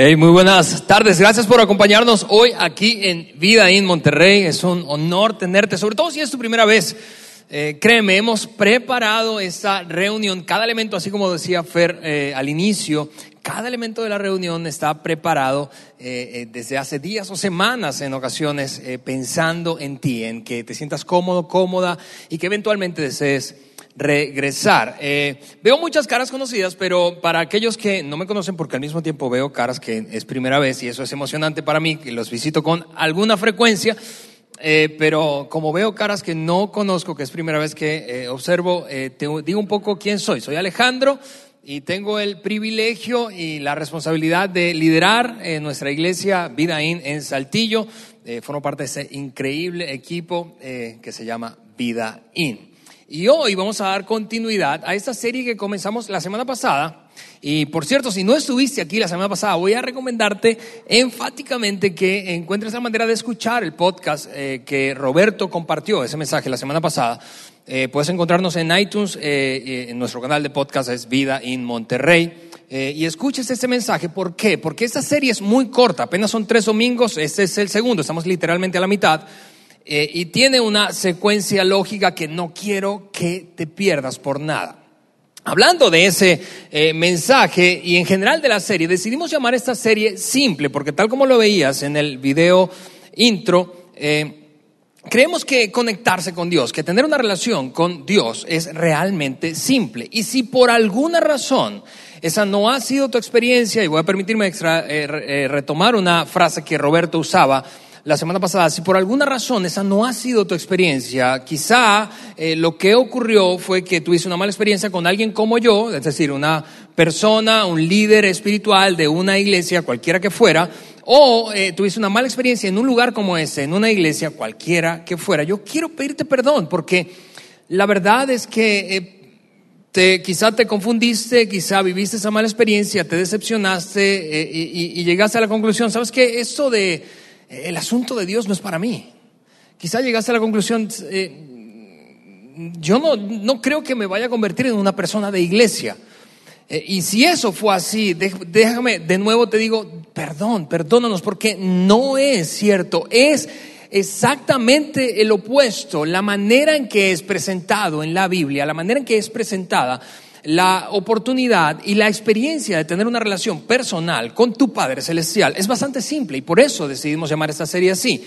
Muy buenas tardes. Gracias por acompañarnos hoy aquí en Vida en Monterrey. Es un honor tenerte, sobre todo si es tu primera vez. Eh, créeme, hemos preparado esta reunión, cada elemento, así como decía Fer eh, al inicio, cada elemento de la reunión está preparado eh, desde hace días o semanas en ocasiones pensando en ti, en que te sientas cómodo, cómoda y que eventualmente desees regresar. Eh, veo muchas caras conocidas, pero para aquellos que no me conocen, porque al mismo tiempo veo caras que es primera vez y eso es emocionante para mí, que los visito con alguna frecuencia, eh, pero como veo caras que no conozco, que es primera vez que eh, observo, te digo un poco quién soy. Soy Alejandro y tengo el privilegio y la responsabilidad de liderar nuestra iglesia Vida In en Saltillo. Formo parte de ese increíble equipo que se llama Vida In. Y hoy vamos a dar continuidad a esta serie que comenzamos la semana pasada. Y por cierto, si no estuviste aquí la semana pasada, voy a recomendarte enfáticamente que encuentres la manera de escuchar el podcast eh, que Roberto compartió, ese mensaje la semana pasada. Eh, puedes encontrarnos en iTunes, eh, en nuestro canal de podcast es Vida in Monterrey. Eh, y escuches este mensaje, ¿por qué? Porque esta serie es muy corta, apenas son tres domingos, este es el segundo, estamos literalmente a la mitad. Eh, y tiene una secuencia lógica que no quiero que te pierdas por nada. Hablando de ese eh, mensaje y en general de la serie, decidimos llamar esta serie simple, porque tal como lo veías en el video intro, eh, creemos que conectarse con Dios, que tener una relación con Dios es realmente simple. Y si por alguna razón esa no ha sido tu experiencia, y voy a permitirme extra- re- retomar una frase que Roberto usaba, la semana pasada, si por alguna razón esa no ha sido tu experiencia, quizá eh, lo que ocurrió fue que tuviste una mala experiencia con alguien como yo, es decir, una persona, un líder espiritual de una iglesia, cualquiera que fuera, o eh, tuviste una mala experiencia en un lugar como ese, en una iglesia, cualquiera que fuera. Yo quiero pedirte perdón porque la verdad es que... eh, te, quizá te confundiste, quizá viviste esa mala experiencia, te decepcionaste y, llegaste a la conclusión, ¿sabes qué? Esto de el asunto de Dios no es para mí. Quizá llegaste a la conclusión, eh, yo no, no creo que me vaya a convertir en una persona de iglesia. Eh, y si eso fue así, dé- déjame, de nuevo te digo, perdón, perdónanos, porque no es cierto, es exactamente el opuesto, la manera en que es presentado en la Biblia, la manera en que es presentada la oportunidad y la experiencia de tener una relación personal con tu Padre Celestial es bastante simple y por eso decidimos llamar esta serie así,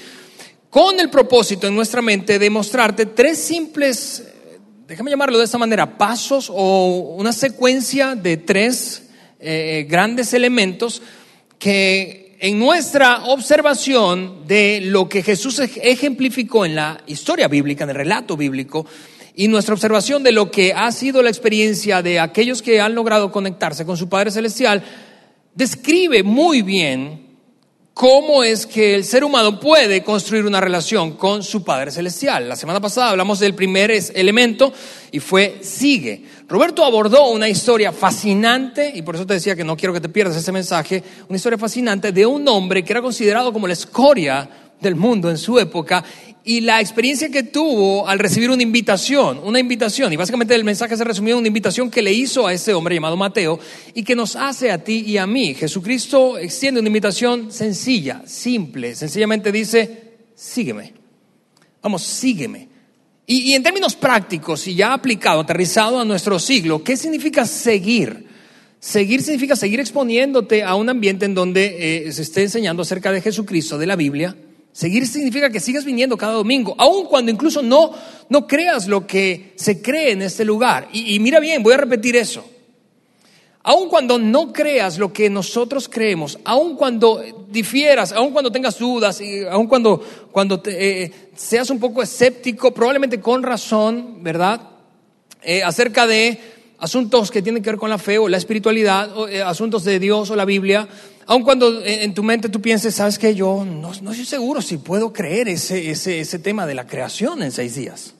con el propósito en nuestra mente de mostrarte tres simples déjame llamarlo de esta manera, pasos o una secuencia de tres eh, grandes elementos que en nuestra observación de lo que Jesús ej- ejemplificó en la historia bíblica, en el relato bíblico, y nuestra observación de lo que ha sido la experiencia de aquellos que han logrado conectarse con su Padre Celestial, describe muy bien cómo es que el ser humano puede construir una relación con su Padre Celestial. La semana pasada hablamos del primer elemento y fue sigue. Roberto abordó una historia fascinante, y por eso te decía que no quiero que te pierdas ese mensaje, una historia fascinante de un hombre que era considerado como la escoria del mundo en su época y la experiencia que tuvo al recibir una invitación, una invitación, y básicamente el mensaje se resumió en una invitación que le hizo a ese hombre llamado Mateo y que nos hace a ti y a mí. Jesucristo extiende una invitación sencilla, simple, sencillamente dice, sígueme. Vamos, sígueme. Y, y en términos prácticos y ya aplicado, aterrizado a nuestro siglo, ¿qué significa seguir? Seguir significa seguir exponiéndote a un ambiente en donde eh, se esté enseñando acerca de Jesucristo, de la Biblia. Seguir significa que sigas viniendo cada domingo, aun cuando incluso no, no creas lo que se cree en este lugar. Y, mira bien, voy a repetir eso. Aun cuando no creas lo que nosotros creemos, aun cuando difieras, aun cuando tengas dudas, y aun cuando, cuando te, eh, seas un poco escéptico, probablemente con razón, ¿verdad? Eh, acerca de asuntos que tienen que ver con la fe o la espiritualidad, eh, asuntos de Dios o la Biblia, aun cuando en, tu mente tú pienses, sabes que yo no, no estoy seguro si puedo creer ese, ese, ese tema de la creación en seis días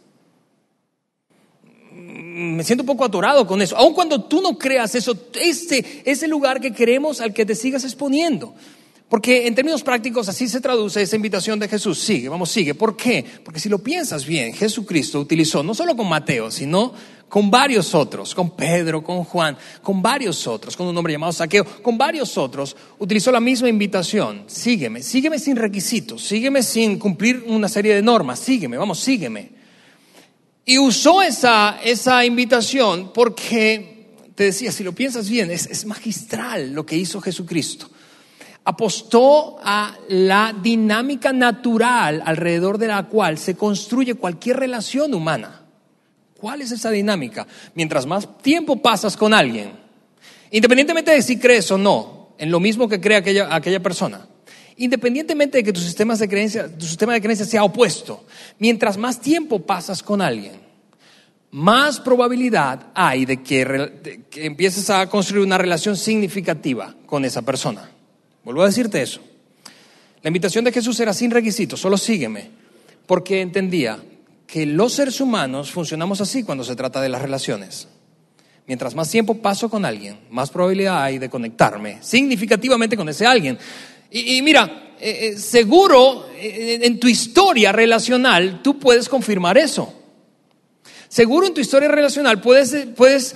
me siento un poco atorado con eso. Aun cuando tú no creas eso, este es el lugar que queremos al que te sigas exponiendo. Porque en términos prácticos así se traduce esa invitación de Jesús. Sigue, vamos, sigue. ¿Por qué? Porque si lo piensas bien, Jesucristo utilizó no solo con Mateo, sino con varios otros, con Pedro, con Juan, con varios otros, con un hombre llamado Saqueo, con varios otros, utilizó la misma invitación. Sígueme, sígueme sin requisitos, sígueme sin cumplir una serie de normas, sígueme, vamos, sígueme. Y usó esa, esa invitación porque, te decía, si lo piensas bien, es, es magistral lo que hizo Jesucristo apostó a la dinámica natural alrededor de la cual se construye cualquier relación humana. ¿Cuál es esa dinámica? Mientras más tiempo pasas con alguien, independientemente de si crees o no en lo mismo que cree aquella, aquella persona, independientemente de que tu, sistema de creencia, tu sistema de creencias sea opuesto, mientras más tiempo pasas con alguien, más probabilidad hay de que, de que empieces a construir una relación significativa con esa persona. Vuelvo a decirte eso. La invitación de Jesús era sin requisitos, solo sígueme, porque entendía que los seres humanos funcionamos así cuando se trata de las relaciones. Mientras más tiempo paso con alguien, más probabilidad hay de conectarme significativamente con ese alguien. Y, mira, eh, eh, seguro eh, en tu historia relacional tú puedes confirmar eso. Seguro en tu historia relacional puedes, puedes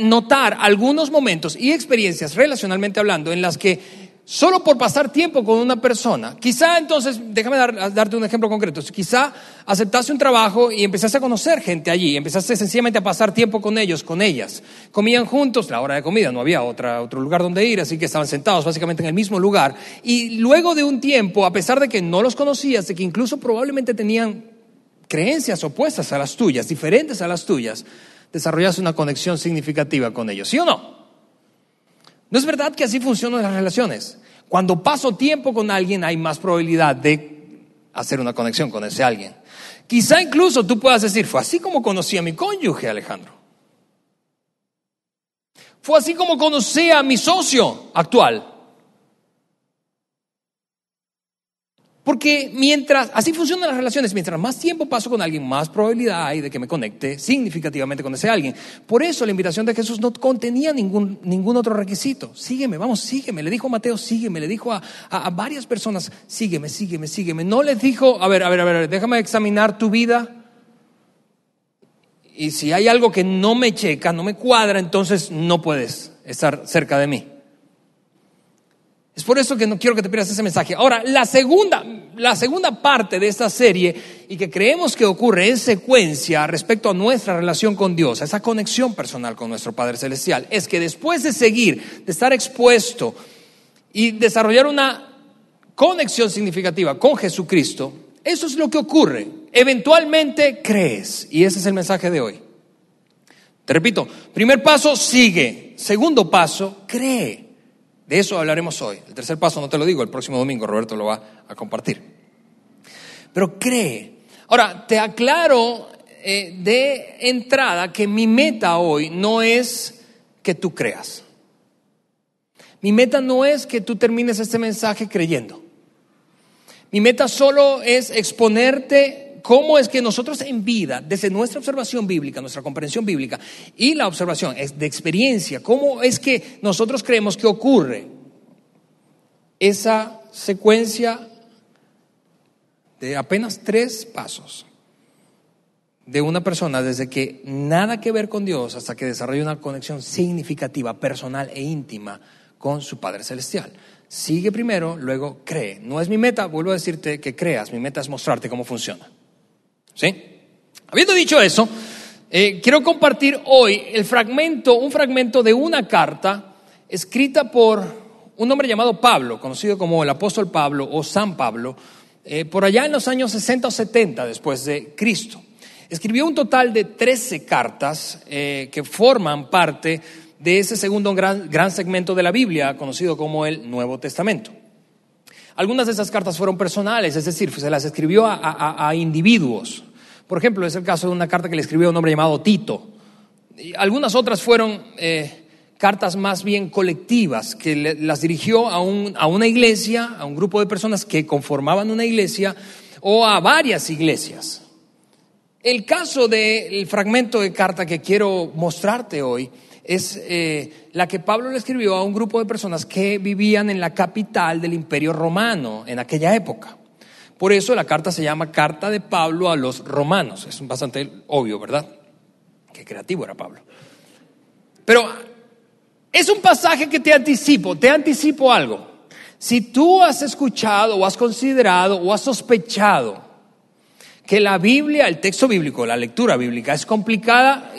notar algunos momentos y experiencias relacionalmente hablando en las que solo por pasar tiempo con una persona. Quizá entonces, déjame darte un ejemplo concreto, quizá aceptaste un trabajo y empezaste a conocer gente allí, empezaste sencillamente a pasar tiempo con ellos, con ellas. Comían juntos, la hora de comida, no había otra, otro lugar donde ir, así que estaban sentados básicamente en el mismo lugar. Y luego de un tiempo, a pesar de que no los conocías, de que incluso probablemente tenían creencias opuestas a las tuyas, diferentes a las tuyas, desarrollaste una conexión significativa con ellos, ¿sí o no? ¿No es verdad que así funcionan las relaciones? Cuando paso tiempo con alguien hay más probabilidad de hacer una conexión con ese alguien. Quizá incluso tú puedas decir, fue así como conocí a mi cónyuge, Alejandro. Fue así como conocí a mi socio actual. Porque mientras, así funcionan las relaciones, mientras más tiempo paso con alguien, más probabilidad hay de que me conecte significativamente con ese alguien. Por eso la invitación de Jesús no contenía ningún, ningún otro requisito. Sígueme, vamos, sígueme. Le dijo a Mateo, sígueme. Le dijo a, a, varias personas, sígueme, sígueme, sígueme. No les dijo, a ver, a ver, a ver, déjame examinar tu vida. Y si hay algo que no me checa, no me cuadra, entonces no puedes estar cerca de mí. Es por eso que no quiero que te pierdas ese mensaje. Ahora, la segunda, la segunda parte de esta serie y que creemos que ocurre en secuencia respecto a nuestra relación con Dios, a esa conexión personal con nuestro Padre Celestial, es que después de seguir, de estar expuesto y desarrollar una conexión significativa con Jesucristo, eso es lo que ocurre. Eventualmente crees. Y ese es el mensaje de hoy. Te repito, primer paso, sigue. Segundo paso, cree. De eso hablaremos hoy. El tercer paso no te lo digo, el próximo domingo Roberto lo va a compartir. Pero cree. Ahora, te aclaro eh, de entrada que mi meta hoy no es que tú creas. Mi meta no es que tú termines este mensaje creyendo. Mi meta solo es exponerte cómo es que nosotros en vida, desde nuestra observación bíblica, nuestra comprensión bíblica y la observación de experiencia, cómo es que nosotros creemos que ocurre esa secuencia de apenas tres pasos de una persona desde que nada que ver con Dios hasta que desarrolla una conexión significativa, personal e íntima con su Padre Celestial. Sigue primero, luego cree. No es mi meta, vuelvo a decirte que creas, mi meta es mostrarte cómo funciona. ¿Sí? Habiendo dicho eso, eh, quiero compartir hoy el fragmento, un fragmento de una carta escrita por un hombre llamado Pablo, conocido como el apóstol Pablo o San Pablo, eh, por allá en los años 60 o 70 después de Cristo. Escribió un total de 13 cartas eh, que forman parte de ese segundo gran, gran segmento de la Biblia, conocido como el Nuevo Testamento. Algunas de esas cartas fueron personales, es decir, se las escribió a, individuos. Por ejemplo, es el caso de una carta que le escribió un hombre llamado Tito. Y algunas otras fueron eh, cartas más bien colectivas, que las dirigió a, a una iglesia, a un grupo de personas que conformaban una iglesia o a varias iglesias. El caso del fragmento de carta que quiero mostrarte hoy es eh, la que Pablo le escribió a un grupo de personas que vivían en la capital del imperio romano en aquella época. Por eso la carta se llama Carta de Pablo a los romanos. Es bastante obvio, ¿verdad? Qué creativo era Pablo. Pero es un pasaje que te anticipo, te anticipo algo. Si tú has escuchado o has considerado o has sospechado que la Biblia, el texto bíblico, la lectura bíblica es complicada,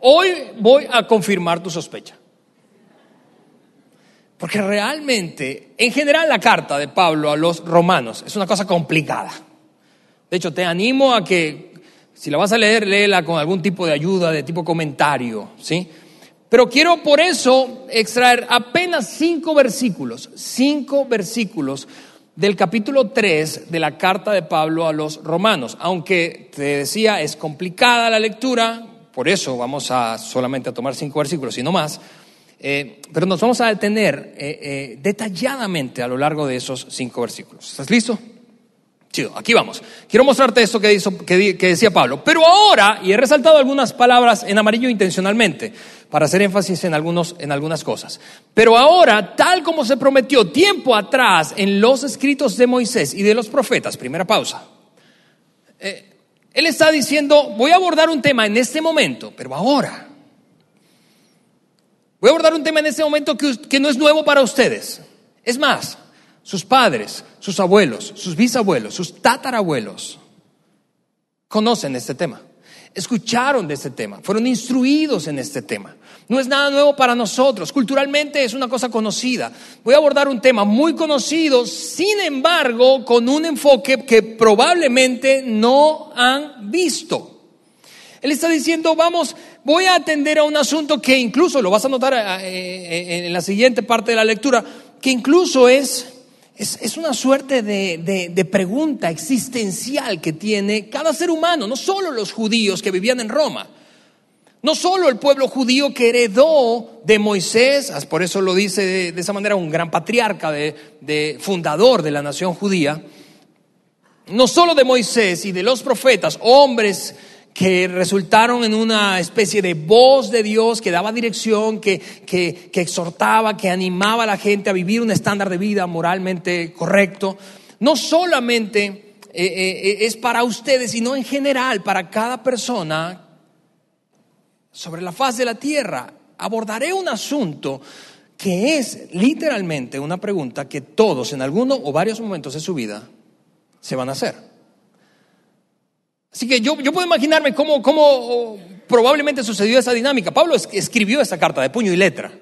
hoy voy a confirmar tu sospecha. Porque realmente, en general, la carta de Pablo a los romanos es una cosa complicada. De hecho, te animo a que, si la vas a leer, léela con algún tipo de ayuda, de tipo comentario, ¿sí? Pero quiero por eso extraer apenas cinco versículos, cinco versículos del capítulo 3 de la carta de Pablo a los romanos. Aunque te decía, es complicada la lectura, por eso vamos a solamente a tomar cinco versículos y no más. Eh, pero nos vamos a detener eh, eh, detalladamente a lo largo de esos cinco versículos. ¿Estás listo? Chido, aquí vamos. Quiero mostrarte esto que, hizo, que, decía Pablo. Pero ahora, y he resaltado algunas palabras en amarillo intencionalmente, para hacer énfasis en, algunos, en algunas cosas. Pero ahora, tal como se prometió tiempo atrás en los escritos de Moisés y de los profetas, primera pausa, eh, él está diciendo, voy a abordar un tema en este momento, pero ahora. Voy a abordar un tema en este momento que, no es nuevo para ustedes. Es más, sus padres, sus abuelos, sus bisabuelos, sus tatarabuelos conocen este tema, escucharon de este tema, fueron instruidos en este tema. No es nada nuevo para nosotros, culturalmente es una cosa conocida. Voy a abordar un tema muy conocido, sin embargo, con un enfoque que probablemente no han visto. Él está diciendo, vamos, voy a atender a un asunto que incluso, lo vas a notar eh, eh, en la siguiente parte de la lectura, que incluso es es, una suerte de, pregunta existencial que tiene cada ser humano, no solo los judíos que vivían en Roma, no solo el pueblo judío que heredó de Moisés, por eso lo dice de, esa manera un gran patriarca, de fundador de la nación judía, no solo de Moisés y de los profetas, hombres que resultaron en una especie de voz de Dios que daba dirección, que, que, exhortaba, que animaba a la gente a vivir un estándar de vida moralmente correcto, no solamente eh, eh, es para ustedes, sino en general para cada persona sobre la faz de la tierra. Abordaré un asunto que es literalmente una pregunta que todos en alguno o varios momentos de su vida se van a hacer. Así que yo, yo puedo imaginarme cómo, cómo probablemente sucedió esa dinámica. Pablo escribió esa carta de puño y letra.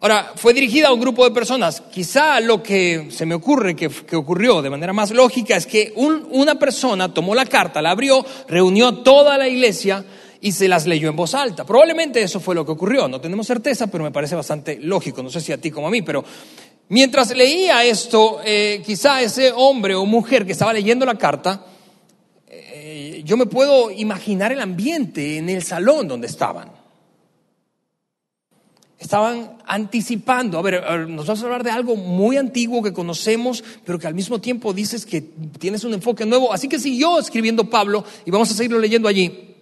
Ahora, fue dirigida a un grupo de personas. Quizá lo que se me ocurre que, que ocurrió de manera más lógica es que una persona tomó la carta, la abrió, reunió toda la iglesia y se las leyó en voz alta. Probablemente eso fue lo que ocurrió. No tenemos certeza, pero me parece bastante lógico. No sé si a ti como a mí, pero mientras leía esto, eh, quizá ese hombre o mujer que estaba leyendo la carta, yo me puedo imaginar el ambiente en el salón donde estaban. Estaban anticipando, a ver, nos vamos a hablar de algo muy antiguo que conocemos, pero que al mismo tiempo dices que tienes un enfoque nuevo. Así que siguió escribiendo Pablo y vamos a seguirlo leyendo allí.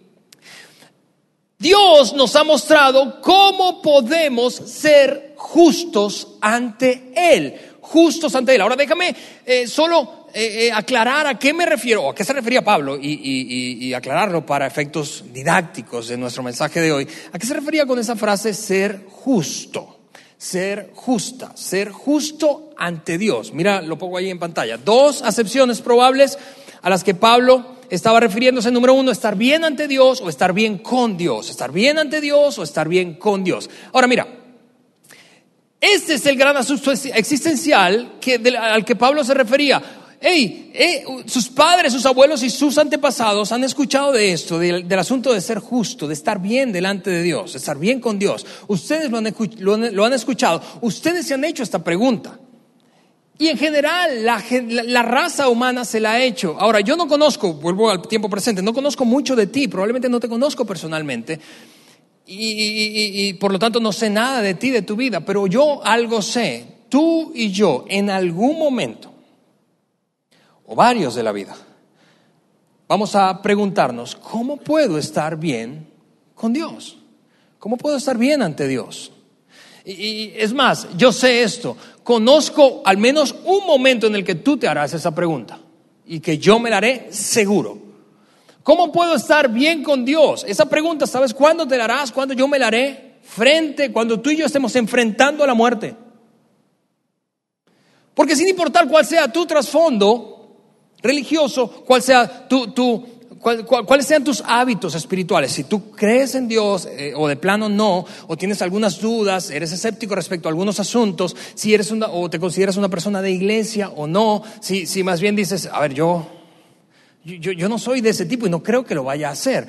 Dios nos ha mostrado cómo podemos ser justos ante Él, justos ante Él. Ahora déjame eh, solo eh, eh, aclarar a qué me refiero, o a qué se refería Pablo, y, aclararlo para efectos didácticos de nuestro mensaje de hoy. ¿A qué se refería con esa frase ser justo? Ser justa, ser justo ante Dios. Mira, lo pongo ahí en pantalla. Dos acepciones probables a las que Pablo estaba refiriéndose. Número uno, estar bien ante Dios o estar bien con Dios. Estar bien ante Dios o estar bien con Dios. Ahora mira, este es el gran asunto existencial al que Pablo se refería hey, eh, sus padres, sus abuelos y sus antepasados han escuchado de esto, del, asunto de ser justo, de estar bien delante de Dios, de estar bien con Dios. Ustedes lo han, escuchado, ustedes se han hecho esta pregunta. Y en general la, raza humana se la ha hecho. Ahora, yo no conozco, vuelvo al tiempo presente, no conozco mucho de ti, probablemente no te conozco personalmente. Y, por lo tanto no sé nada de ti, de tu vida, pero yo algo sé. Tú y yo en algún momento varios de la vida, vamos a preguntarnos, ¿cómo puedo estar bien con Dios? ¿Cómo puedo estar bien ante Dios? Y, es más, yo sé esto, conozco al menos un momento en el que tú te harás esa pregunta y que yo me la haré seguro. ¿Cómo puedo estar bien con Dios? Esa pregunta, ¿sabes cuándo te la harás? ¿Cuándo yo me la haré? Frente, cuando tú y yo estemos enfrentando a la muerte. Porque sin importar cuál sea tu trasfondo religioso, cuál sea tu, tu, cuáles sean tus hábitos espirituales, si tú crees en Dios eh, o de plano no, o tienes algunas dudas, eres escéptico respecto a algunos asuntos, si eres una, o te consideras una persona de iglesia o no, si, si más bien dices, a ver, yo, yo, yo no soy de ese tipo y no creo que lo vaya a hacer.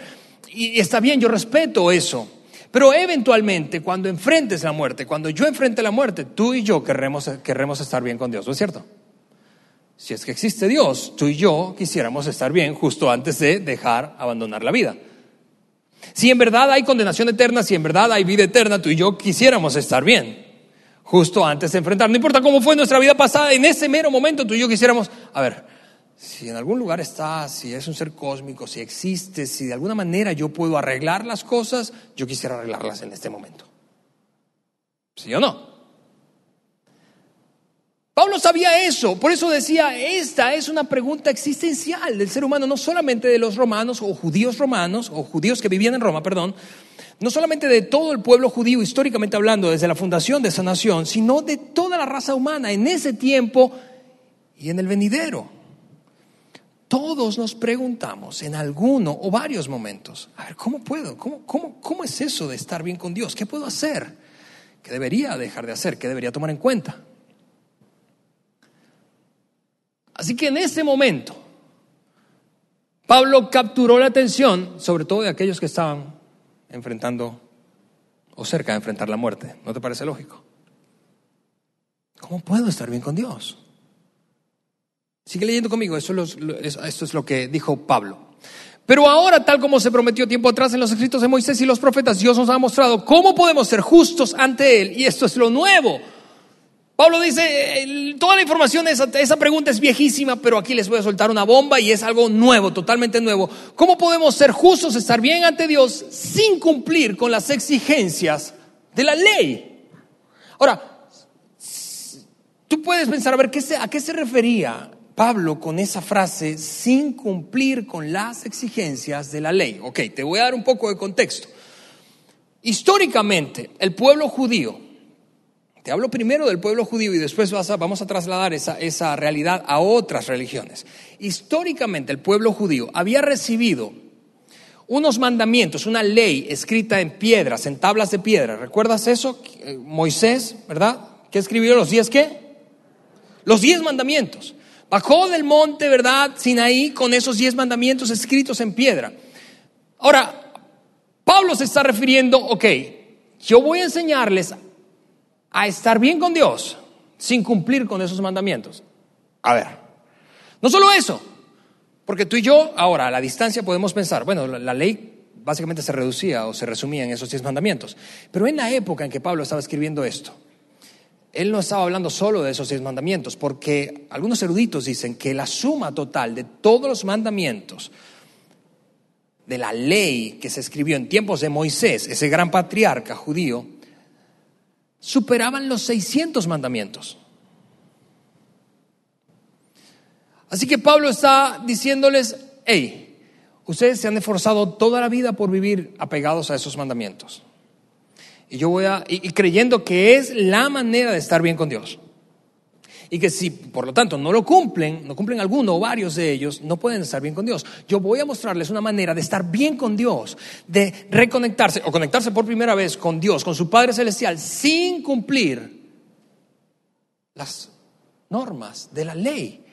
Y está bien, yo respeto eso. Pero eventualmente, cuando enfrentes la muerte, cuando yo enfrente la muerte, tú y yo querremos, querremos estar bien con Dios, ¿no es cierto? Si es que existe Dios, tú y yo quisiéramos estar bien justo antes de dejar abandonar la vida. Si en verdad hay condenación eterna, si en verdad hay vida eterna, tú y yo quisiéramos estar bien justo antes de enfrentar. No importa cómo fue nuestra vida pasada, en ese mero momento tú y yo quisiéramos, a ver, si en algún lugar está, si es un ser cósmico, si existe, si de alguna manera yo puedo arreglar las cosas, yo quisiera arreglarlas en este momento. ¿Sí o no? Pablo sabía eso, por eso decía, esta es una pregunta existencial del ser humano, no solamente de los romanos o judíos romanos, o judíos que vivían en Roma, perdón, no solamente de todo el pueblo judío históricamente hablando desde la fundación de esa nación, sino de toda la raza humana en ese tiempo y en el venidero. Todos nos preguntamos en alguno o varios momentos, a ver, ¿cómo puedo? ¿Cómo, cómo, cómo es eso de estar bien con Dios? ¿Qué puedo hacer? ¿Qué debería dejar de hacer? ¿Qué debería tomar en cuenta? Así que en ese momento, Pablo capturó la atención, sobre todo de aquellos que estaban enfrentando o cerca de enfrentar la muerte. ¿No te parece lógico? ¿Cómo puedo estar bien con Dios? Sigue leyendo conmigo, esto es lo que dijo Pablo. Pero ahora, tal como se prometió tiempo atrás en los escritos de Moisés y los profetas, Dios nos ha mostrado cómo podemos ser justos ante Él. Y esto es lo nuevo Pablo dice, toda la información, esa, esa pregunta es viejísima, pero aquí les voy a soltar una bomba y es algo nuevo, totalmente nuevo. ¿Cómo podemos ser justos, estar bien ante Dios sin cumplir con las exigencias de la ley? Ahora, tú puedes pensar, a ver, ¿a qué se refería Pablo con esa frase sin cumplir con las exigencias de la ley? Ok, te voy a dar un poco de contexto. Históricamente, el pueblo judío te hablo primero del pueblo judío y después vamos a trasladar esa, realidad a otras religiones. Históricamente el pueblo judío había recibido unos mandamientos, una ley escrita en piedras, en tablas de piedra. ¿Recuerdas eso? Eh, Moisés, ¿verdad? ¿Qué escribió los diez qué? Los diez mandamientos. Bajó del monte, ¿verdad? Sinaí con esos diez mandamientos escritos en piedra. Ahora, Pablo se está refiriendo, ok, yo voy a enseñarles a estar bien con Dios sin cumplir con esos mandamientos. A ver, no solo eso, porque tú y yo ahora a la distancia podemos pensar, bueno, la, ley básicamente se reducía o se resumía en esos diez mandamientos, pero en la época en que Pablo estaba escribiendo esto, él no estaba hablando solo de esos diez mandamientos, porque algunos eruditos dicen que la suma total de todos los mandamientos de la ley que se escribió en tiempos de Moisés, ese gran patriarca judío, superaban los 600 mandamientos. Así que Pablo está diciéndoles, hey, ustedes se han esforzado toda la vida por vivir apegados a esos mandamientos. Y yo voy a, y creyendo que es la manera de estar bien con Dios y que si por lo tanto no lo cumplen, no cumplen alguno o varios de ellos, no pueden estar bien con Dios. Yo voy a mostrarles una manera de estar bien con Dios, de reconectarse o conectarse por primera vez con Dios, con su Padre Celestial, sin cumplir las normas de la ley.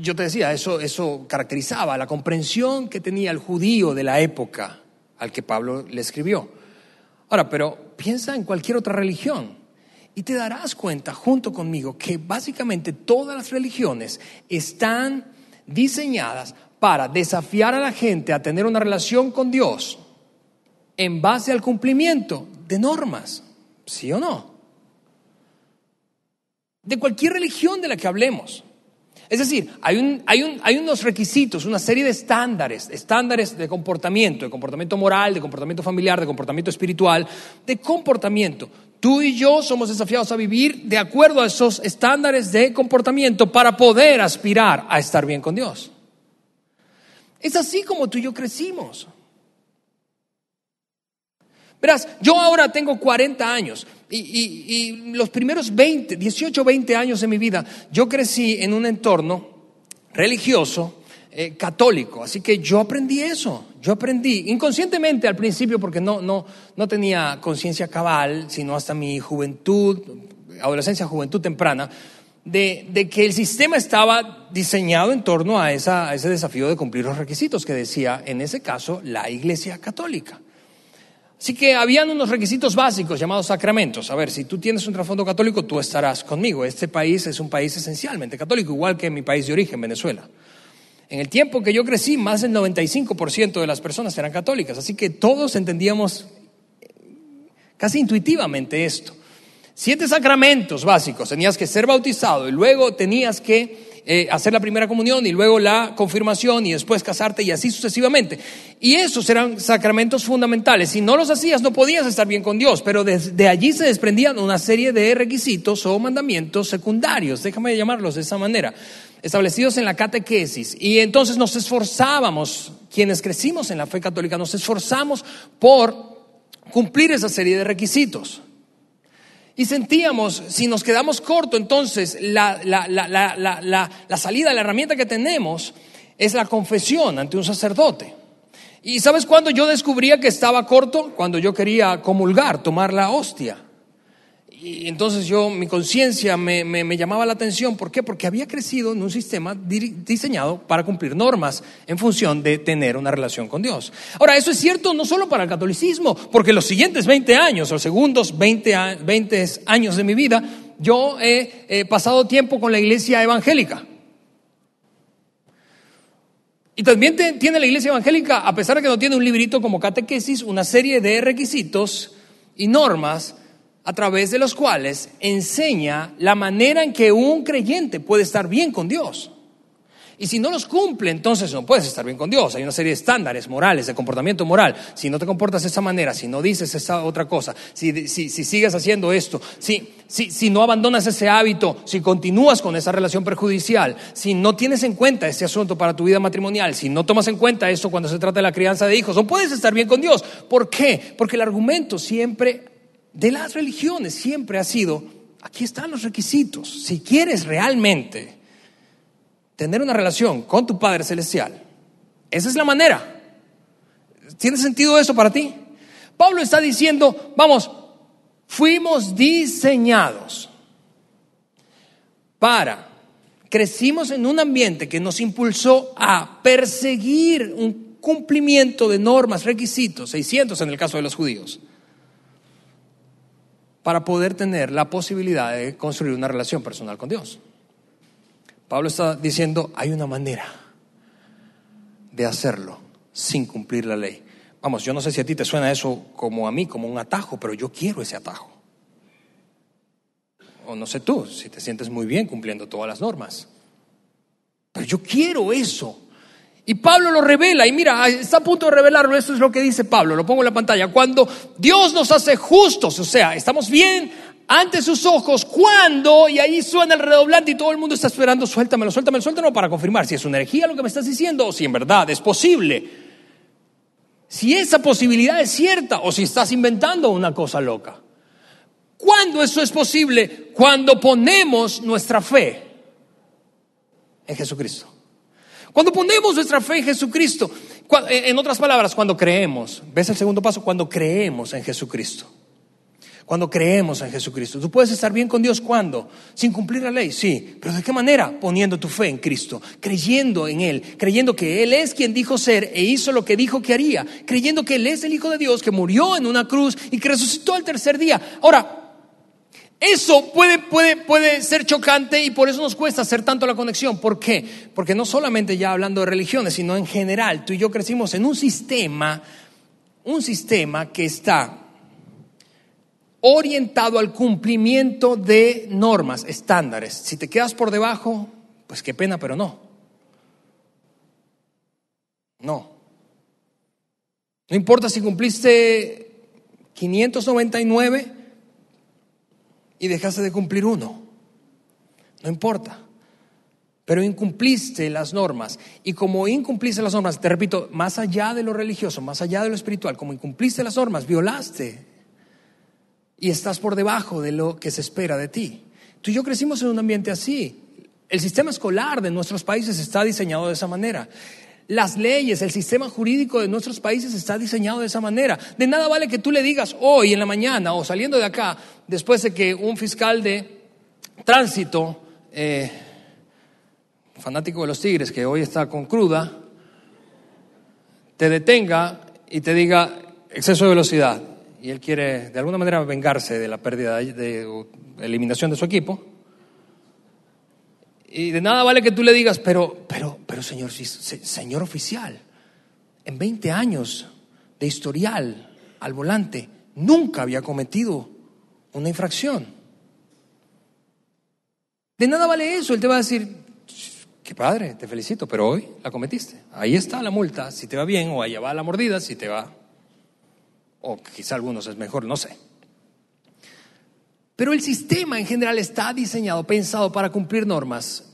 Yo te decía, eso, eso caracterizaba la comprensión que tenía el judío de la época al que Pablo le escribió. Ahora, pero piensa en cualquier otra religión. Y te darás cuenta junto conmigo que básicamente todas las religiones están diseñadas para desafiar a la gente a tener una relación con Dios en base al cumplimiento de normas, ¿sí o no? De cualquier religión de la que hablemos. Es decir, hay, un, hay, un, hay, unos requisitos, una serie de estándares, estándares de comportamiento, de comportamiento moral, de comportamiento familiar, de comportamiento espiritual, de comportamiento. Tú y yo somos desafiados a vivir de acuerdo a esos estándares de comportamiento para poder aspirar a estar bien con Dios. Es así como tú y yo crecimos. Verás, yo ahora tengo 40 años y, los primeros 20, 18, 20 años de mi vida, yo crecí en un entorno religioso, eh, católico. Así que yo aprendí eso, yo aprendí inconscientemente al principio porque no, no, no tenía conciencia cabal, sino hasta mi juventud, adolescencia, juventud temprana, de, de, que el sistema estaba diseñado en torno a, esa, a ese desafío de cumplir los requisitos que decía, en ese caso, la Iglesia Católica. Así que habían unos requisitos básicos llamados sacramentos. A ver, si tú tienes un trasfondo católico, tú estarás conmigo. Este país es un país esencialmente católico, igual que mi país de origen, Venezuela. En el tiempo que yo crecí, más del 95% de las personas eran católicas, así que todos entendíamos casi intuitivamente esto. Siete sacramentos básicos, tenías que ser bautizado y luego tenías que eh, hacer la primera comunión y luego la confirmación y después casarte y así sucesivamente. Y esos eran sacramentos fundamentales. Si no los hacías no podías estar bien con Dios, pero de allí se desprendían una serie de requisitos o mandamientos secundarios, déjame llamarlos de esa manera, establecidos en la catequesis. Y entonces nos esforzábamos, quienes crecimos en la fe católica, nos esforzamos por cumplir esa serie de requisitos. Y sentíamos, si nos quedamos cortos, entonces la, la, salida, la herramienta que tenemos es la confesión ante un sacerdote. ¿Y sabes cuándo yo descubría que estaba corto? Cuando yo quería comulgar, tomar la hostia. Y entonces yo, mi conciencia me, me, llamaba la atención. ¿Por qué? Porque había crecido en un sistema diseñado para cumplir normas en función de tener una relación con Dios. Ahora, eso es cierto no solo para el catolicismo, porque los siguientes 20 años, los segundos 20, 20 años de mi vida, yo he pasado tiempo con la iglesia evangélica. Y también tiene la iglesia evangélica, a pesar de que no tiene un librito como catequesis, una serie de requisitos y normas a través de los cuales enseña la manera en que un creyente puede estar bien con Dios. Y si no los cumple, entonces no puedes estar bien con Dios. Hay una serie de estándares morales, de comportamiento moral. Si no te comportas de esa manera, si no dices esa otra cosa, si, si, sigues haciendo esto, si, si, no abandonas ese hábito, si continúas con esa relación perjudicial, si no tienes en cuenta este asunto para tu vida matrimonial, si no tomas en cuenta esto cuando se trata de la crianza de hijos, no puedes estar bien con Dios. ¿Por qué? Porque el argumento siempre de las religiones siempre ha sido, aquí están los requisitos. Si quieres realmente tener una relación con tu Padre Celestial, esa es la manera. ¿Tiene sentido eso para ti? Pablo está diciendo, vamos, fuimos diseñados para, crecimos en un ambiente que nos impulsó a perseguir un cumplimiento de normas, requisitos, 600 en el caso de los judíos para poder tener la posibilidad de construir una relación personal con Dios. Pablo está diciendo, hay una manera de hacerlo sin cumplir la ley. Vamos, yo no sé si a ti te suena eso como a mí, como un atajo, pero yo quiero ese atajo. O no sé tú, si te sientes muy bien cumpliendo todas las normas. Pero yo quiero eso. Y Pablo lo revela, y mira, está a punto de revelarlo, esto es lo que dice Pablo, lo pongo en la pantalla. Cuando Dios nos hace justos, o sea, estamos bien ante sus ojos, cuando, y ahí suena el redoblante y todo el mundo está esperando, suéltamelo, suéltamelo, suéltamelo para confirmar si es una herejía lo que me estás diciendo o si en verdad es posible. Si esa posibilidad es cierta o si estás inventando una cosa loca. ¿Cuándo eso es posible? Cuando ponemos nuestra fe en Jesucristo. Cuando ponemos nuestra fe en Jesucristo, en otras palabras, cuando creemos, ¿ves el segundo paso? Cuando creemos en Jesucristo. Cuando creemos en Jesucristo. Tú puedes estar bien con Dios cuando? Sin cumplir la ley, sí. Pero ¿de qué manera? Poniendo tu fe en Cristo, creyendo en Él, creyendo que Él es quien dijo ser e hizo lo que dijo que haría, creyendo que Él es el Hijo de Dios que murió en una cruz y que resucitó al tercer día. Ahora, eso puede, puede, puede ser chocante y por eso nos cuesta hacer tanto la conexión. ¿Por qué? Porque no solamente ya hablando de religiones, sino en general, tú y yo crecimos en un sistema, un sistema que está orientado al cumplimiento de normas, estándares. Si te quedas por debajo, pues qué pena, pero no. No. No importa si cumpliste 599 y dejaste de cumplir uno. No importa. pero incumpliste las normas. Y como incumpliste las normas, te repito, más allá de lo religioso, más allá de lo espiritual, como incumpliste las normas, violaste y estás por debajo de lo que se espera de ti. Tú y yo crecimos en un ambiente así. El sistema escolar de nuestros países está diseñado de esa manera. Las leyes, el sistema jurídico de nuestros países está diseñado de esa manera. De nada vale que tú le digas hoy en la mañana o saliendo de acá, después de que un fiscal de tránsito eh, fanático de los Tigres que hoy está con cruda, te detenga y te diga exceso de velocidad. Y él quiere de alguna manera vengarse de la pérdida de, eliminación de su equipo. Y de nada vale que tú le digas, pero, pero, pero señor, señor oficial, en 20 años de historial al volante, nunca había cometido una infracción. De nada vale eso, él te va a decir, Qué padre, te felicito, pero hoy la cometiste. Ahí está la multa, si te va bien, o allá va la mordida, si te va. O quizá algunos es mejor, no sé. Pero el sistema en general está diseñado, pensado para cumplir normas.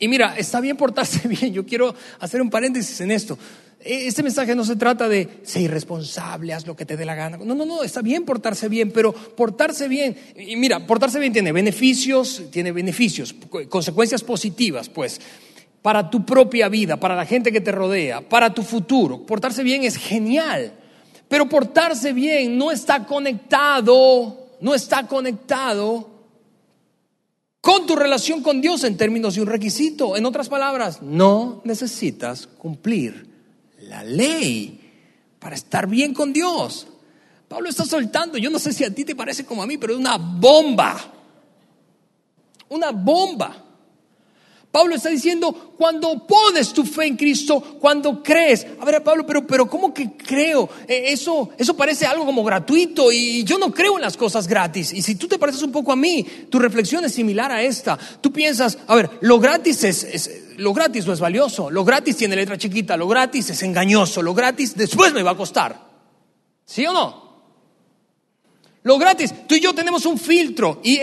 Y mira, está bien portarse bien. Yo quiero hacer un paréntesis en esto. E, este mensaje no se trata de ser irresponsable, haz lo que te dé la gana. No, no, no, está bien portarse bien, pero portarse bien, y mira, portarse bien tiene beneficios, tiene beneficios, consecuencias positivas, pues, para tu propia vida, para la gente que te rodea, para tu futuro. Portarse bien es genial, pero portarse bien no está conectado, no está conectado con tu relación con Dios en términos de un requisito. En otras palabras, no necesitas cumplir la ley para estar bien con Dios. Pablo está soltando, yo no sé si a ti te parece como a mí, pero es una bomba. Una bomba. Pablo está diciendo, cuando pones tu fe en Cristo, cuando crees, a ver Pablo, pero, pero ¿cómo que creo? E, eso, eso parece algo como gratuito y yo no creo en las cosas gratis. Y si tú te pareces un poco a mí, tu reflexión es similar a esta. Tú piensas, a ver, lo gratis es, lo gratis no es valioso, lo gratis tiene letra chiquita, lo gratis es engañoso, lo gratis después me va a costar. ¿Sí o no? Lo gratis, tú y yo tenemos un filtro y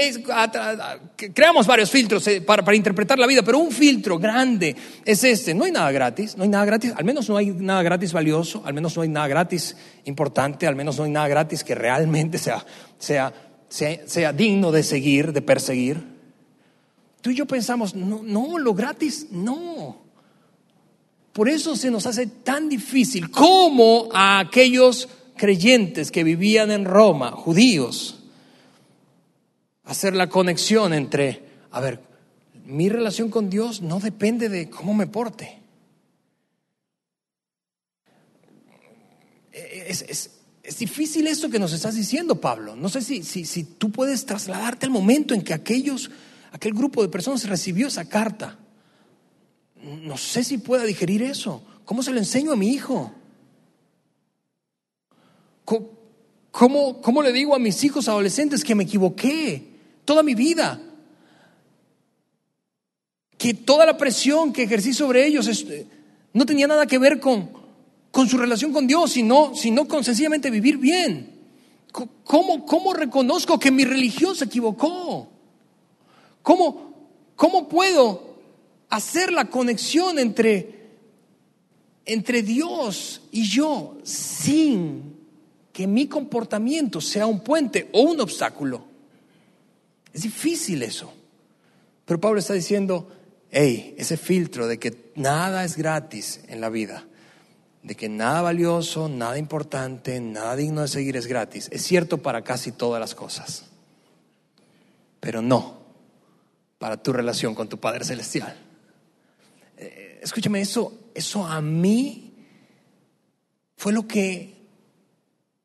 creamos varios filtros eh, para, interpretar la vida, pero un filtro grande es este. No hay nada gratis, no hay nada gratis, al menos no hay nada gratis valioso, al menos no hay nada gratis importante, al menos no hay nada gratis que realmente sea, sea, sea, digno de seguir, de perseguir. Tú y yo pensamos, no, no, lo gratis, no. Por eso se nos hace tan difícil como a aquellos creyentes que vivían en Roma, judíos, hacer la conexión entre, a ver, mi relación con Dios no depende de cómo me porte. Es, difícil esto que nos estás diciendo, Pablo. No sé si, si, si tú puedes trasladarte al momento en que aquellos, aquel grupo de personas recibió esa carta. No sé si pueda digerir eso. ¿Cómo se lo enseño a mi hijo? ¿Cómo, ¿Cómo le digo a mis hijos adolescentes que me equivoqué toda mi vida? Que toda la presión que ejercí sobre ellos no tenía nada que ver con, con su relación con Dios, sino, sino con sencillamente vivir bien. ¿Cómo, ¿Cómo reconozco que mi religión se equivocó? ¿Cómo, ¿Cómo puedo hacer la conexión entre, entre Dios y yo sin que mi comportamiento sea un puente o un obstáculo. Es difícil eso. Pero Pablo está diciendo, hey, ese filtro de que nada es gratis en la vida, de que nada valioso, nada importante, nada digno de seguir es gratis, es cierto para casi todas las cosas, pero no para tu relación con tu Padre Celestial. Eh, escúchame, eso, eso a mí fue lo que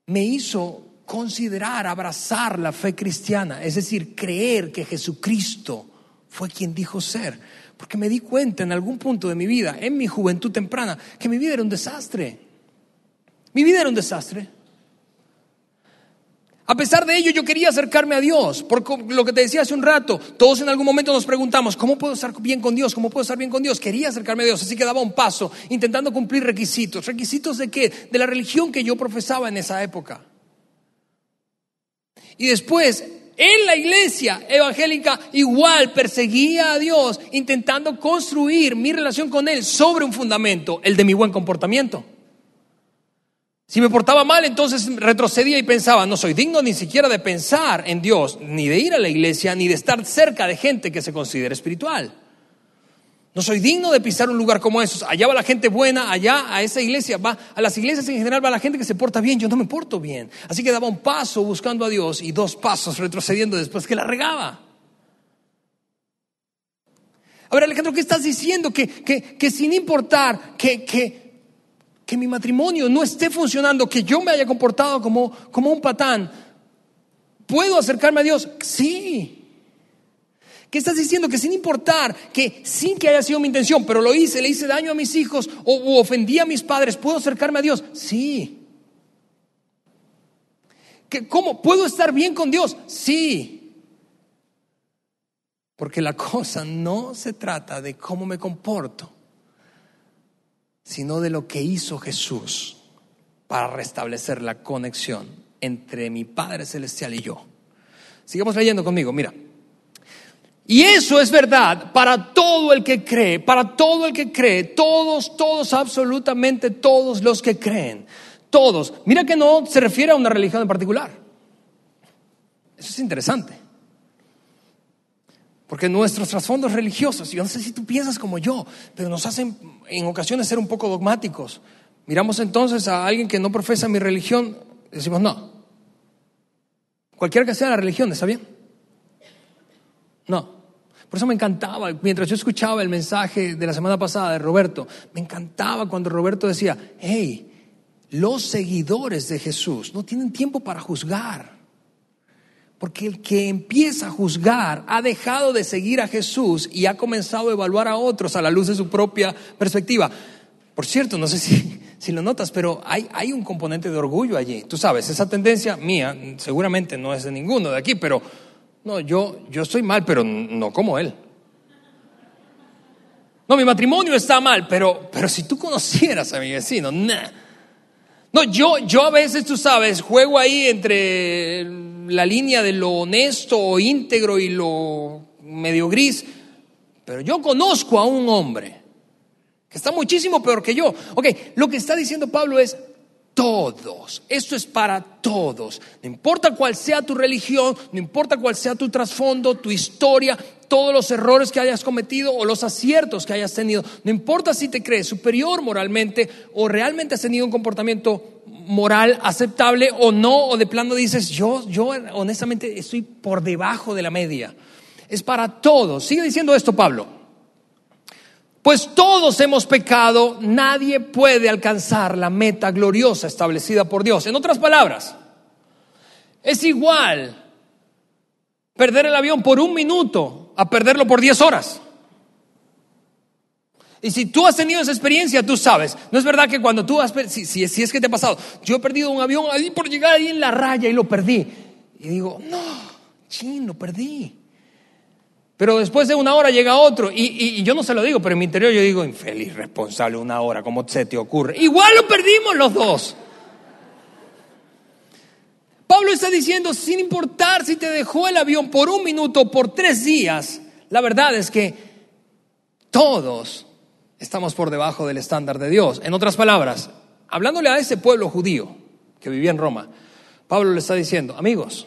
me hizo considerar, abrazar la fe cristiana, es decir, creer que Jesucristo fue quien dijo ser. Porque me di cuenta en algún punto de mi vida, en mi juventud temprana, que mi vida era un desastre. Mi vida era un desastre. A pesar de ello, yo quería acercarme a Dios, porque lo que te decía hace un rato, todos en algún momento nos preguntamos, ¿cómo puedo estar bien con Dios? ¿Cómo puedo estar bien con Dios? Quería acercarme a Dios, así que daba un paso, intentando cumplir requisitos. ¿Requisitos de qué? De la religión que yo profesaba en esa época. Y después, en la iglesia evangélica igual perseguía a Dios intentando construir mi relación con Él sobre un fundamento, el de mi buen comportamiento. Si me portaba mal, entonces retrocedía y pensaba, no soy digno ni siquiera de pensar en Dios, ni de ir a la iglesia, ni de estar cerca de gente que se considera espiritual. No soy digno de pisar un lugar como esos. Allá va la gente buena, allá a esa iglesia va, a las iglesias en general va la gente que se porta bien. Yo no me porto bien. Así que daba un paso buscando a Dios y dos pasos retrocediendo después que la regaba. A ver, Alejandro, ¿qué estás diciendo? Que, que, sin importar que, que, que, mi matrimonio no esté funcionando, que yo me haya comportado como, como un patán, ¿puedo acercarme a Dios? Sí. ¿Qué estás diciendo? Que sin importar, que sin que haya sido mi intención, pero lo hice, le hice daño a mis hijos o, ofendí a mis padres, ¿puedo acercarme a Dios? Sí. ¿Cómo? ¿Puedo estar bien con Dios? Sí. Porque la cosa no se trata de cómo me comporto, sino de lo que hizo Jesús para restablecer la conexión entre mi Padre Celestial y yo. Sigamos leyendo conmigo, mira. Y eso es verdad para todo el que cree, para todo el que cree, todos, todos, absolutamente todos los que creen, todos. Mira que no se refiere a una religión en particular. Eso es interesante. Porque nuestros trasfondos religiosos, yo no sé si tú piensas como yo, pero nos hacen en ocasiones ser un poco dogmáticos. Miramos entonces a alguien que no profesa mi religión, decimos no. Cualquiera que sea la religión, ¿está bien? No. Por eso me encantaba, mientras yo escuchaba el mensaje de la semana pasada de Roberto, me encantaba cuando Roberto decía, hey, los seguidores de Jesús no tienen tiempo para juzgar. Porque el que empieza a juzgar ha dejado de seguir a Jesús y ha comenzado a evaluar a otros a la luz de su propia perspectiva. Por cierto, no sé si, si lo notas, pero hay, hay un componente de orgullo allí. Tú sabes, esa tendencia mía seguramente no es de ninguno de aquí, pero no, yo, yo estoy mal, pero no como él. No, mi matrimonio está mal, pero, pero si tú conocieras a mi vecino, nah. No, yo, yo a veces, tú sabes, juego ahí entre la línea de lo honesto o íntegro y lo medio gris, pero yo conozco a un hombre que está muchísimo peor que yo. Ok, lo que está diciendo Pablo es, todos. Esto es para todos. No importa cuál sea tu religión, no importa cuál sea tu trasfondo, tu historia, todos los errores que hayas cometido o los aciertos que hayas tenido. No importa si te crees superior moralmente o realmente has tenido un comportamiento moral aceptable o no, o de plano dices, yo, yo honestamente estoy por debajo de la media. Es para todos. Sigue diciendo esto Pablo. Pues todos hemos pecado, nadie puede alcanzar la meta gloriosa establecida por Dios. En otras palabras, es igual perder el avión por un minuto a perderlo por diez horas. Y si tú has tenido esa experiencia, tú sabes. No es verdad que cuando tú has, si, si, es que te ha pasado, yo he perdido un avión ahí por llegar ahí en la raya y lo perdí. Y digo, no, chin, lo perdí. Pero después de una hora llega otro y, yo no se lo digo, pero en mi interior yo digo, infeliz, responsable, una hora, ¿cómo se te ocurre? Igual lo perdimos los dos. Pablo está diciendo, sin importar si te dejó el avión por un minuto por tres días, la verdad es que todos estamos por debajo del estándar de Dios. En otras palabras, hablándole a ese pueblo judío que vivía en Roma, Pablo le está diciendo, amigos,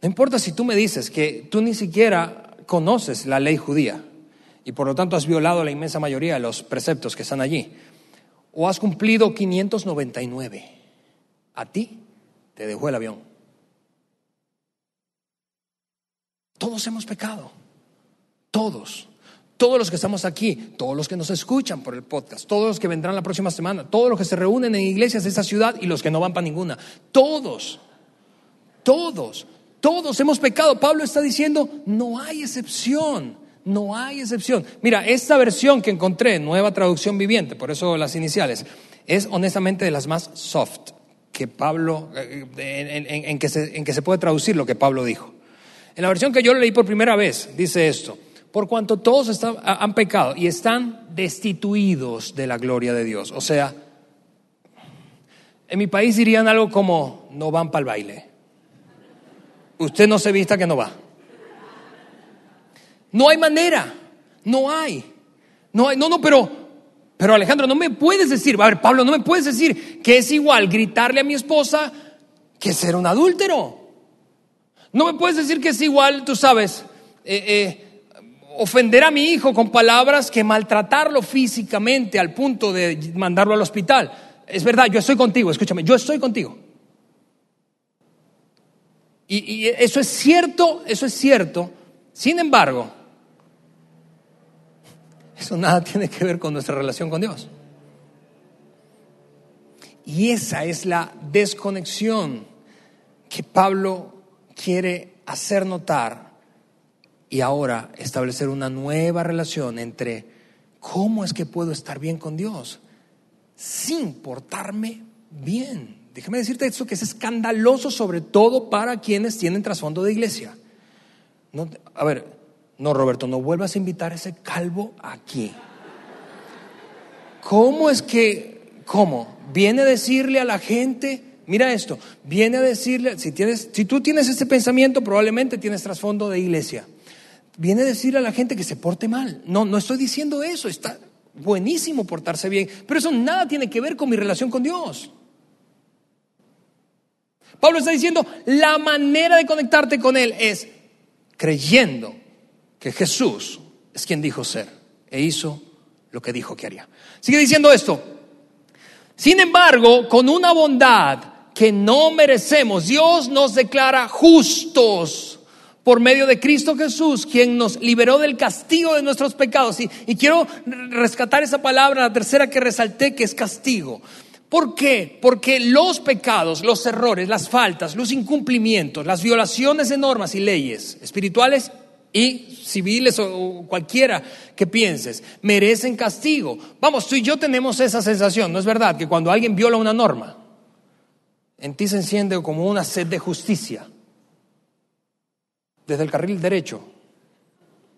no importa si tú me dices que tú ni siquiera conoces la ley judía y por lo tanto has violado la inmensa mayoría de los preceptos que están allí, o has cumplido 599, a ti te dejó el avión. Todos hemos pecado, todos. Todos los que estamos aquí, todos los que nos escuchan por el podcast, todos los que vendrán la próxima semana, todos los que se reúnen en iglesias de esta ciudad y los que no van para ninguna, todos, todos todos hemos pecado. Pablo está diciendo, no hay excepción, no hay excepción. Mira, esta versión que encontré, nueva traducción viviente, por eso las iniciales, es honestamente de las más soft que Pablo, eh, en, que se, en que se puede traducir lo que Pablo dijo. En la versión que yo leí por primera vez, dice esto, por cuanto todos están, han pecado y están destituidos de la gloria de Dios. O sea, en mi país dirían algo como, no van para el baile. usted no se vista que no va. No hay manera, no hay. No hay, no, no, pero, pero Alejandro, no me puedes decir, a ver, Pablo, no me puedes decir que es igual gritarle a mi esposa que ser un adúltero. No me puedes decir que es igual, tú sabes, eh, eh, ofender a mi hijo con palabras que maltratarlo físicamente al punto de mandarlo al hospital. Es verdad, yo estoy contigo, escúchame, yo estoy contigo. Y, y eso es cierto, eso es cierto. Sin embargo, eso nada tiene que ver con nuestra relación con Dios. Y esa es la desconexión que Pablo quiere hacer notar y ahora establecer una nueva relación entre cómo es que puedo estar bien con Dios sin portarme bien. Déjame decirte esto que es escandaloso sobre todo para quienes tienen trasfondo de iglesia. A ver, no Roberto, no vuelvas a invitar a ese calvo aquí. ¿Cómo es que, cómo? Viene a decirle a la gente, Mira esto, viene a decirle, si, tienes, si tú tienes este pensamiento, probablemente tienes trasfondo de iglesia. Viene a decirle a la gente que se porte mal. No, no estoy diciendo eso, está buenísimo portarse bien, pero eso nada tiene que ver con mi relación con Dios. Pablo está diciendo, la manera de conectarte con Él es creyendo que Jesús es quien dijo ser e hizo lo que dijo que haría. Sigue diciendo esto. Sin embargo, con una bondad que no merecemos. Dios nos declara justos por medio de Cristo Jesús, quien nos liberó del castigo de nuestros pecados. Y, y quiero rescatar esa palabra, la tercera que resalté, que es castigo. ¿Por qué? Porque los pecados, los errores, las faltas, los incumplimientos, las violaciones de normas y leyes espirituales y civiles o cualquiera que pienses, merecen castigo. Vamos, tú y yo tenemos esa sensación, ¿no es verdad? Que cuando alguien viola una norma, en ti se enciende como una sed de justicia. Desde el carril derecho,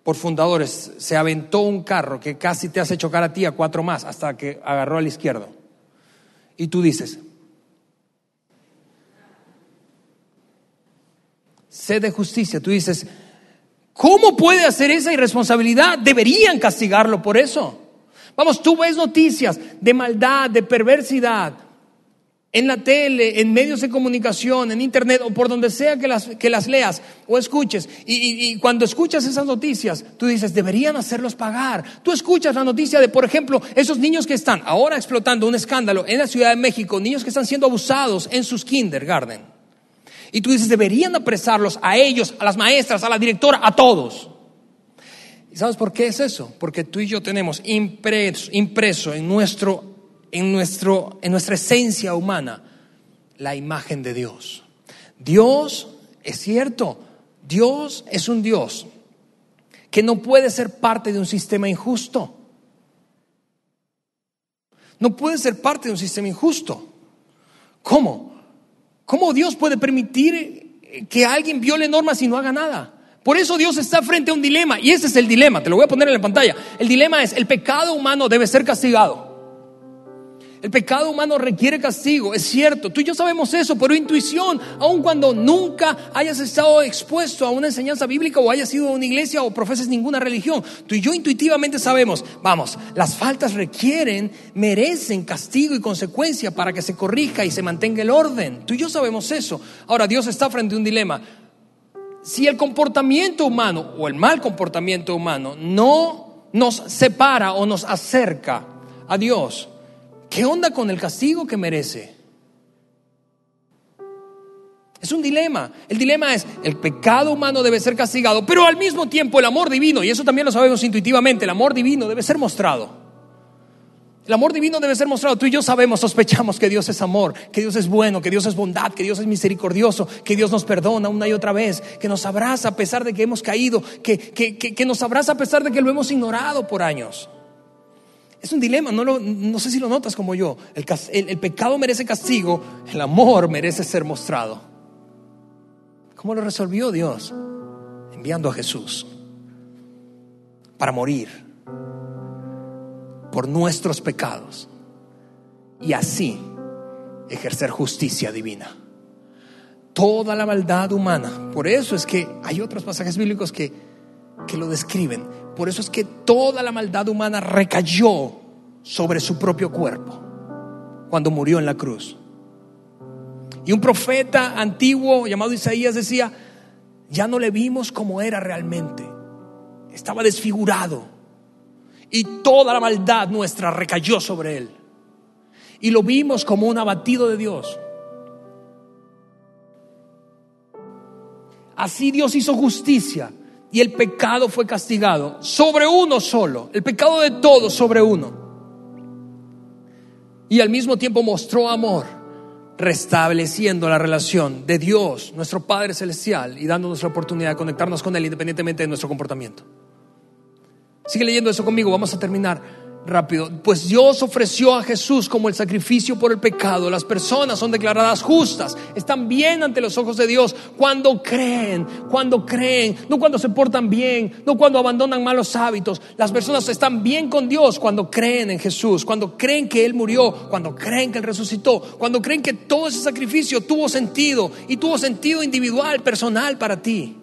por fundadores, se aventó un carro que casi te hace chocar a ti a cuatro más hasta que agarró al izquierdo. Y tú dices, sed de justicia, tú dices, ¿cómo puede hacer esa irresponsabilidad? Deberían castigarlo por eso. Vamos, tú ves noticias de maldad, de perversidad, en la tele, en medios de comunicación, en internet o por donde sea que las, que las leas o escuches. Y, cuando escuchas esas noticias, tú dices, deberían hacerlos pagar. Tú escuchas la noticia de, por ejemplo, esos niños que están ahora explotando un escándalo en la Ciudad de México, niños que están siendo abusados en sus kindergarten. Y tú dices, deberían apresarlos a ellos, a las maestras, a la directora, a todos. ¿Y sabes por qué es eso? Porque tú y yo tenemos impreso, impreso en nuestro en, nuestro, en nuestra esencia humana la imagen de Dios. Dios, es cierto, Dios es un Dios que no puede ser parte de un sistema injusto. No puede ser parte de un sistema injusto. ¿Cómo? ¿Cómo Dios puede permitir que alguien viole normas y no haga nada? Por eso Dios está frente a un dilema, y ese es el dilema, te lo voy a poner en la pantalla. El dilema es, el pecado humano debe ser castigado. El pecado humano requiere castigo, es cierto. Tú y yo sabemos eso, pero intuición, aun cuando nunca hayas estado expuesto a una enseñanza bíblica o hayas ido a una iglesia o profeses ninguna religión, tú y yo intuitivamente sabemos, vamos, las faltas requieren, merecen castigo y consecuencia para que se corrija y se mantenga el orden. Tú y yo sabemos eso. Ahora, Dios está frente a un dilema. Si el comportamiento humano o el mal comportamiento humano no nos separa o nos acerca a Dios, ¿Qué onda con el castigo que merece? Es un dilema. El dilema es, el pecado humano debe ser castigado, pero al mismo tiempo el amor divino, y eso también lo sabemos intuitivamente, el amor divino debe ser mostrado. El amor divino debe ser mostrado. Tú y yo sabemos, sospechamos que Dios es amor, que Dios es bueno, que Dios es bondad, que Dios es misericordioso, que Dios nos perdona una y otra vez, que nos abraza a pesar de que hemos caído, que, que nos abraza a pesar de que lo hemos ignorado por años. Es un dilema, no, no sé si lo notas como yo. El, el pecado merece castigo, el amor merece ser mostrado. ¿Cómo lo resolvió Dios? Enviando a Jesús para morir por nuestros pecados y así ejercer justicia divina. toda la maldad humana. Por eso es que hay otros pasajes bíblicos que, que lo describen. Por eso es que toda la maldad humana recayó sobre su propio cuerpo cuando murió en la cruz. Y un profeta antiguo llamado Isaías decía, ya no le vimos como era realmente. Estaba desfigurado. Y toda la maldad nuestra recayó sobre él. Y lo vimos como un abatido de Dios. Así Dios hizo justicia y el pecado fue castigado sobre uno solo, el pecado de todos sobre uno. Y al mismo tiempo mostró amor, restableciendo la relación de Dios, nuestro Padre Celestial, y dándonos la oportunidad de conectarnos con Él independientemente de nuestro comportamiento. Sigue leyendo eso conmigo, vamos a terminar rápido. Pues Dios ofreció a Jesús como el sacrificio por el pecado. Las personas son declaradas justas, están bien ante los ojos de Dios cuando creen, cuando creen, no cuando se portan bien, no cuando abandonan malos hábitos. Las personas están bien con Dios cuando creen en Jesús, cuando creen que Él murió, cuando creen que Él resucitó, cuando creen que todo ese sacrificio tuvo sentido y tuvo sentido individual, personal para ti.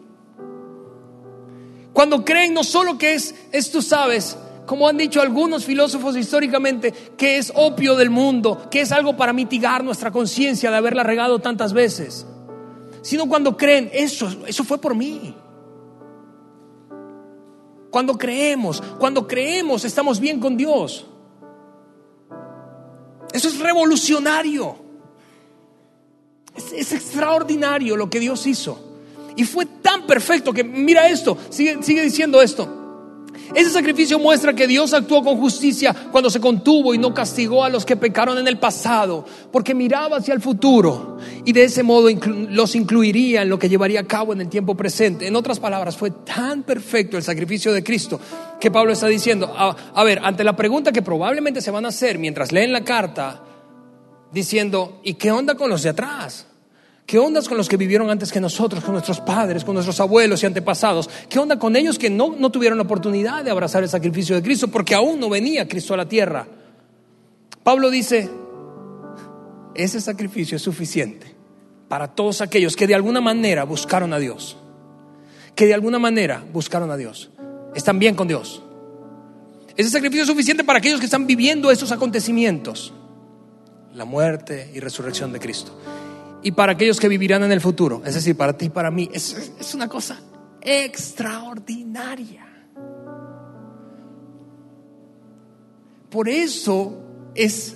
Cuando creen no solo que es, es tú sabes, como han dicho algunos filósofos históricamente, que es opio del mundo, que es algo para mitigar nuestra conciencia de haberla regado tantas veces, sino cuando creen, eso, eso fue por mí. Cuando creemos, cuando creemos estamos bien con Dios. Eso es revolucionario. Es, extraordinario lo que Dios hizo. Y fue tan perfecto que, mira esto, sigue diciendo esto. Ese sacrificio muestra que Dios actuó con justicia cuando se contuvo y no castigó a los que pecaron en el pasado, porque miraba hacia el futuro y de ese modo los incluiría en lo que llevaría a cabo en el tiempo presente. En otras palabras, fue tan perfecto el sacrificio de Cristo que Pablo está diciendo, a, a ver, ante la pregunta que probablemente se van a hacer mientras leen la carta, diciendo, ¿y qué onda con los de atrás? ¿Qué onda con los que vivieron antes que nosotros, con nuestros padres, con nuestros abuelos y antepasados? ¿Qué onda con ellos que no, no tuvieron la oportunidad de abrazar el sacrificio de Cristo porque aún no venía Cristo a la tierra? Pablo dice, ese sacrificio es suficiente para todos aquellos que de alguna manera buscaron a Dios, que de alguna manera buscaron a Dios, están bien con Dios. Ese sacrificio es suficiente para aquellos que están viviendo estos acontecimientos, la muerte y resurrección de Cristo y para aquellos que vivirán en el futuro. Es decir, para ti y para mí. Es, es una cosa extraordinaria. Por eso es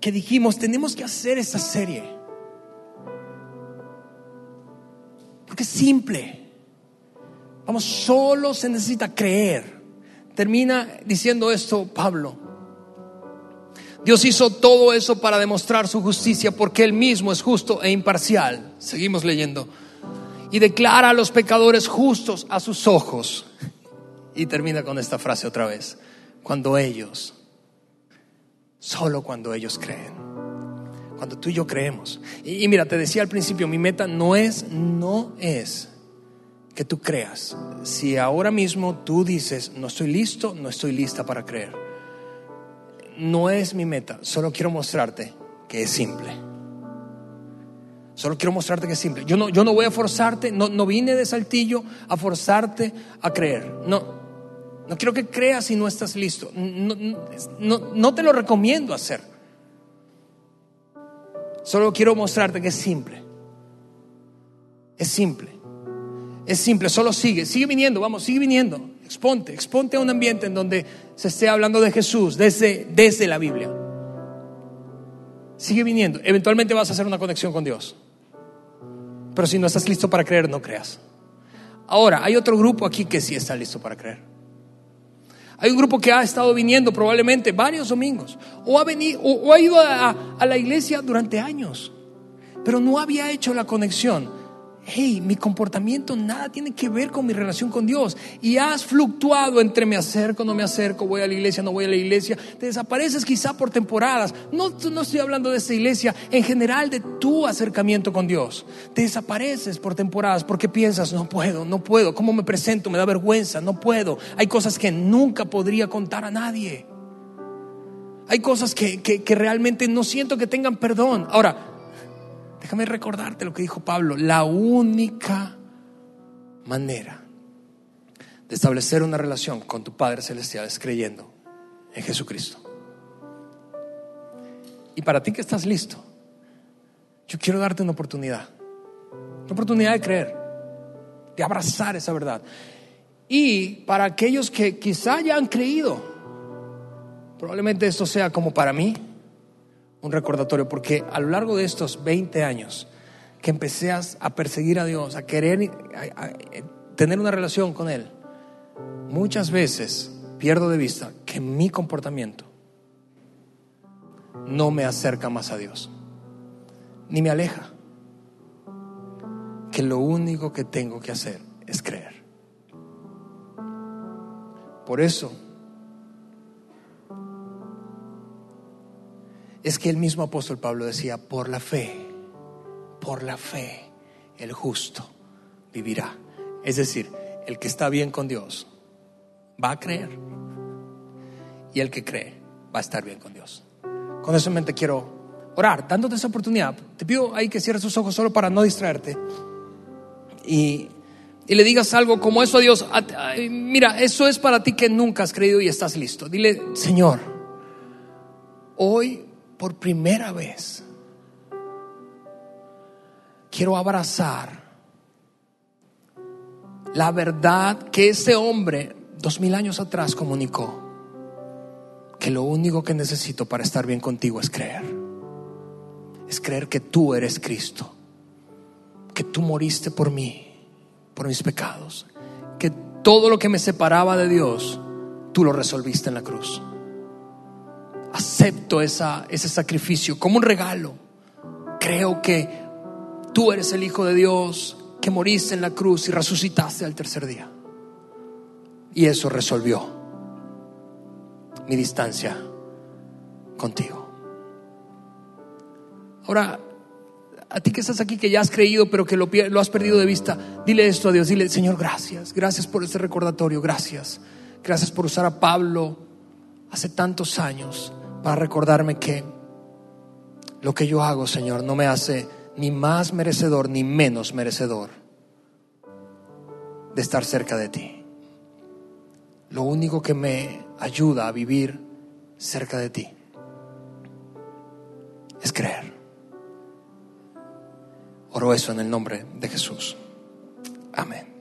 que dijimos, tenemos que hacer esta serie. Porque es simple. Vamos, solo se necesita creer. Termina diciendo esto Pablo. Dios hizo todo eso para demostrar su justicia porque Él mismo es justo e imparcial. Seguimos leyendo. Y declara a los pecadores justos a sus ojos. Y termina con esta frase otra vez. Cuando ellos, solo cuando ellos creen. Cuando tú y yo creemos. Y, y mira, te decía al principio, mi meta no es, no es que tú creas. Si ahora mismo tú dices, no estoy listo, no estoy lista para creer no es mi meta, solo quiero mostrarte que es simple. Solo quiero mostrarte que es simple. Yo no, yo no voy a forzarte, no, no vine de saltillo a forzarte a creer. No, no quiero que creas si no estás listo. No, no, no te lo recomiendo hacer. Solo quiero mostrarte que es simple. Es simple. Es simple, solo sigue, sigue viniendo, vamos, sigue viniendo. Exponte, exponte a un ambiente en donde se esté hablando de Jesús desde, desde la Biblia. Sigue viniendo. Eventualmente vas a hacer una conexión con Dios. Pero si no estás listo para creer, no creas. Ahora, hay otro grupo aquí que sí está listo para creer. Hay un grupo que ha estado viniendo probablemente varios domingos o ha, venido, o, ha ido a, a la iglesia durante años, pero no había hecho la conexión hey, mi comportamiento nada tiene que ver con mi relación con Dios. Y has fluctuado entre me acerco, no me acerco, voy a la iglesia, no voy a la iglesia. Te desapareces quizá por temporadas. No, no estoy hablando de esta iglesia, en general de tu acercamiento con Dios. Te desapareces por temporadas porque piensas, no puedo, no puedo. ¿Cómo me presento? Me da vergüenza, no puedo. Hay cosas que nunca podría contar a nadie. Hay cosas que, que realmente no siento que tengan perdón. Ahora, Déjame recordarte lo que dijo Pablo. La única manera de establecer una relación con tu Padre Celestial es creyendo en Jesucristo. Y para ti que estás listo, yo quiero darte una oportunidad. Una oportunidad de creer, de abrazar esa verdad. Y para aquellos que quizá ya han creído, probablemente esto sea como para mí un recordatorio, porque a lo largo de estos 20 años que empecé a, perseguir a Dios, a querer tener una relación con Él, muchas veces pierdo de vista que mi comportamiento no me acerca más a Dios, ni me aleja. Que lo único que tengo que hacer es creer. Por eso es que el mismo apóstol Pablo decía, por la fe, por la fe, el justo vivirá. Es decir, el que está bien con Dios va a creer. Y el que cree va a estar bien con Dios. Con eso en mente quiero orar, dándote esa oportunidad. Te pido ahí que cierres tus ojos solo para no distraerte. Y, y le digas algo como eso a Dios. Mira, eso es para ti que nunca has creído y estás listo. Dile, Señor, hoy por primera vez quiero abrazar la verdad que ese hombre dos mil años atrás comunicó que lo único que necesito para estar bien contigo es creer. Es creer que tú eres Cristo, que tú moriste por mí, por mis pecados, que todo lo que me separaba de Dios, tú lo resolviste en la cruz. Acepto ese sacrificio como un regalo. Creo que tú eres el Hijo de Dios, que moriste en la cruz y resucitaste al tercer día. Y eso resolvió mi distancia contigo. Ahora, a ti que estás aquí, que ya has creído, pero que lo, lo, has perdido de vista, dile esto a Dios, dile, Señor, gracias, gracias por este recordatorio, gracias, gracias por usar a Pablo hace tantos años para recordarme que lo que yo hago, Señor, no me hace ni más merecedor ni menos merecedor de estar cerca de ti. Lo único que me ayuda a vivir cerca de ti es creer. Oro eso en el nombre de Jesús.